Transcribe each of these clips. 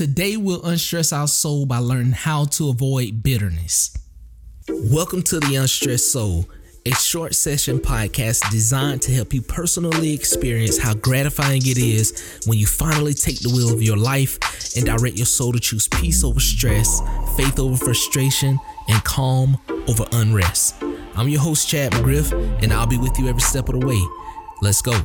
Today, we'll unstress our soul by learning how to avoid bitterness. Welcome to the Unstressed Soul, a short session podcast designed to help you personally experience how gratifying it is when you finally take the wheel of your life and direct your soul to choose peace over stress, faith over frustration, and calm over unrest. I'm your host, Chad McGriff, and I'll be with you every step of the way. Let's go.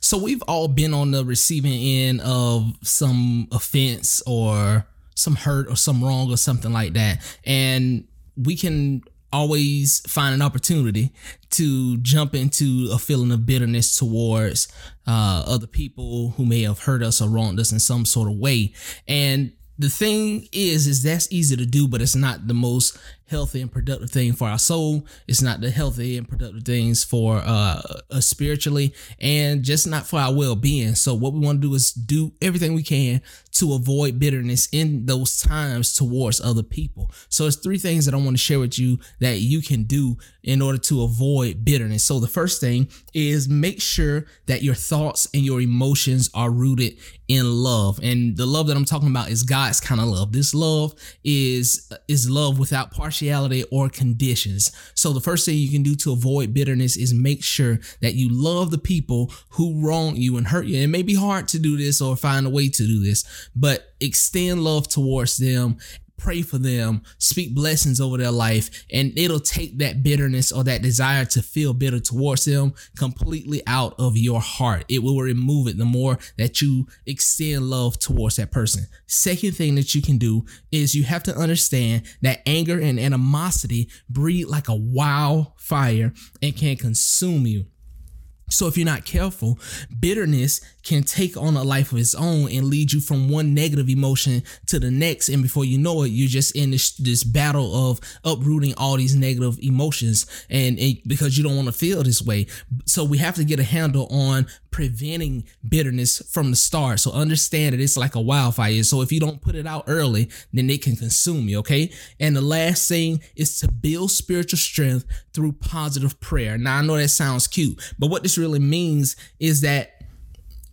So we've all been on the receiving end of some offense or some hurt or some wrong or something like that. And we can always find an opportunity to jump into a feeling of bitterness towards uh, other people who may have hurt us or wronged us in some sort of way. And the thing is, is that's easy to do, but it's not the most healthy and productive thing for our soul. It's not the healthy and productive things for uh, us spiritually, and just not for our well being. So what we want to do is do everything we can to avoid bitterness in those times towards other people. So it's three things that I want to share with you that you can do in order to avoid bitterness. So the first thing is make sure that your thoughts and your emotions are rooted in love. And the love that I'm talking about is God's kind of love. This love is is love without partiality or conditions. So the first thing you can do to avoid bitterness is make sure that you love the people who wrong you and hurt you. It may be hard to do this or find a way to do this, but extend love towards them pray for them, speak blessings over their life, and it'll take that bitterness or that desire to feel bitter towards them completely out of your heart. It will remove it the more that you extend love towards that person. Second thing that you can do is you have to understand that anger and animosity breed like a wildfire and can consume you. So if you're not careful, bitterness can take on a life of its own and lead you from one negative emotion to the next. And before you know it, you're just in this, this battle of uprooting all these negative emotions and, and because you don't want to feel this way. So we have to get a handle on preventing bitterness from the start. So understand that it's like a wildfire. So if you don't put it out early, then it can consume you. Okay. And the last thing is to build spiritual strength through positive prayer. Now I know that sounds cute, but what this really means is that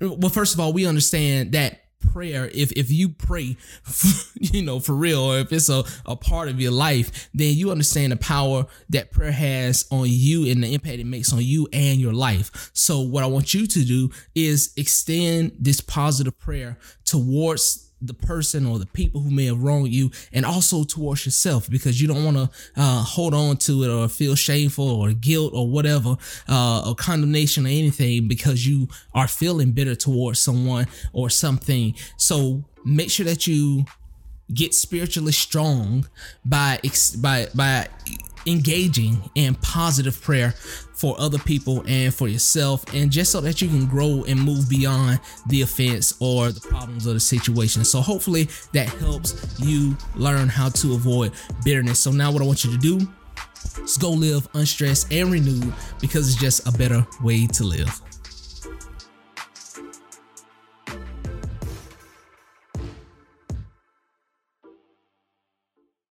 well, first of all, we understand that prayer if if you pray you know for real or if it's a, a part of your life then you understand the power that prayer has on you and the impact it makes on you and your life. So what i want you to do is extend this positive prayer towards the person or the people who may have wronged you and also towards yourself because you don't want to uh, hold on to it or feel shameful or guilt or whatever uh, or condemnation or anything because you are feeling bitter towards someone or something. So make sure that you get spiritually strong by by by engaging in positive prayer for other people and for yourself, and just so that you can grow and move beyond the offense or the problems of the situation. So, hopefully, that helps you learn how to avoid bitterness. So, now what I want you to do is go live unstressed and renewed because it's just a better way to live.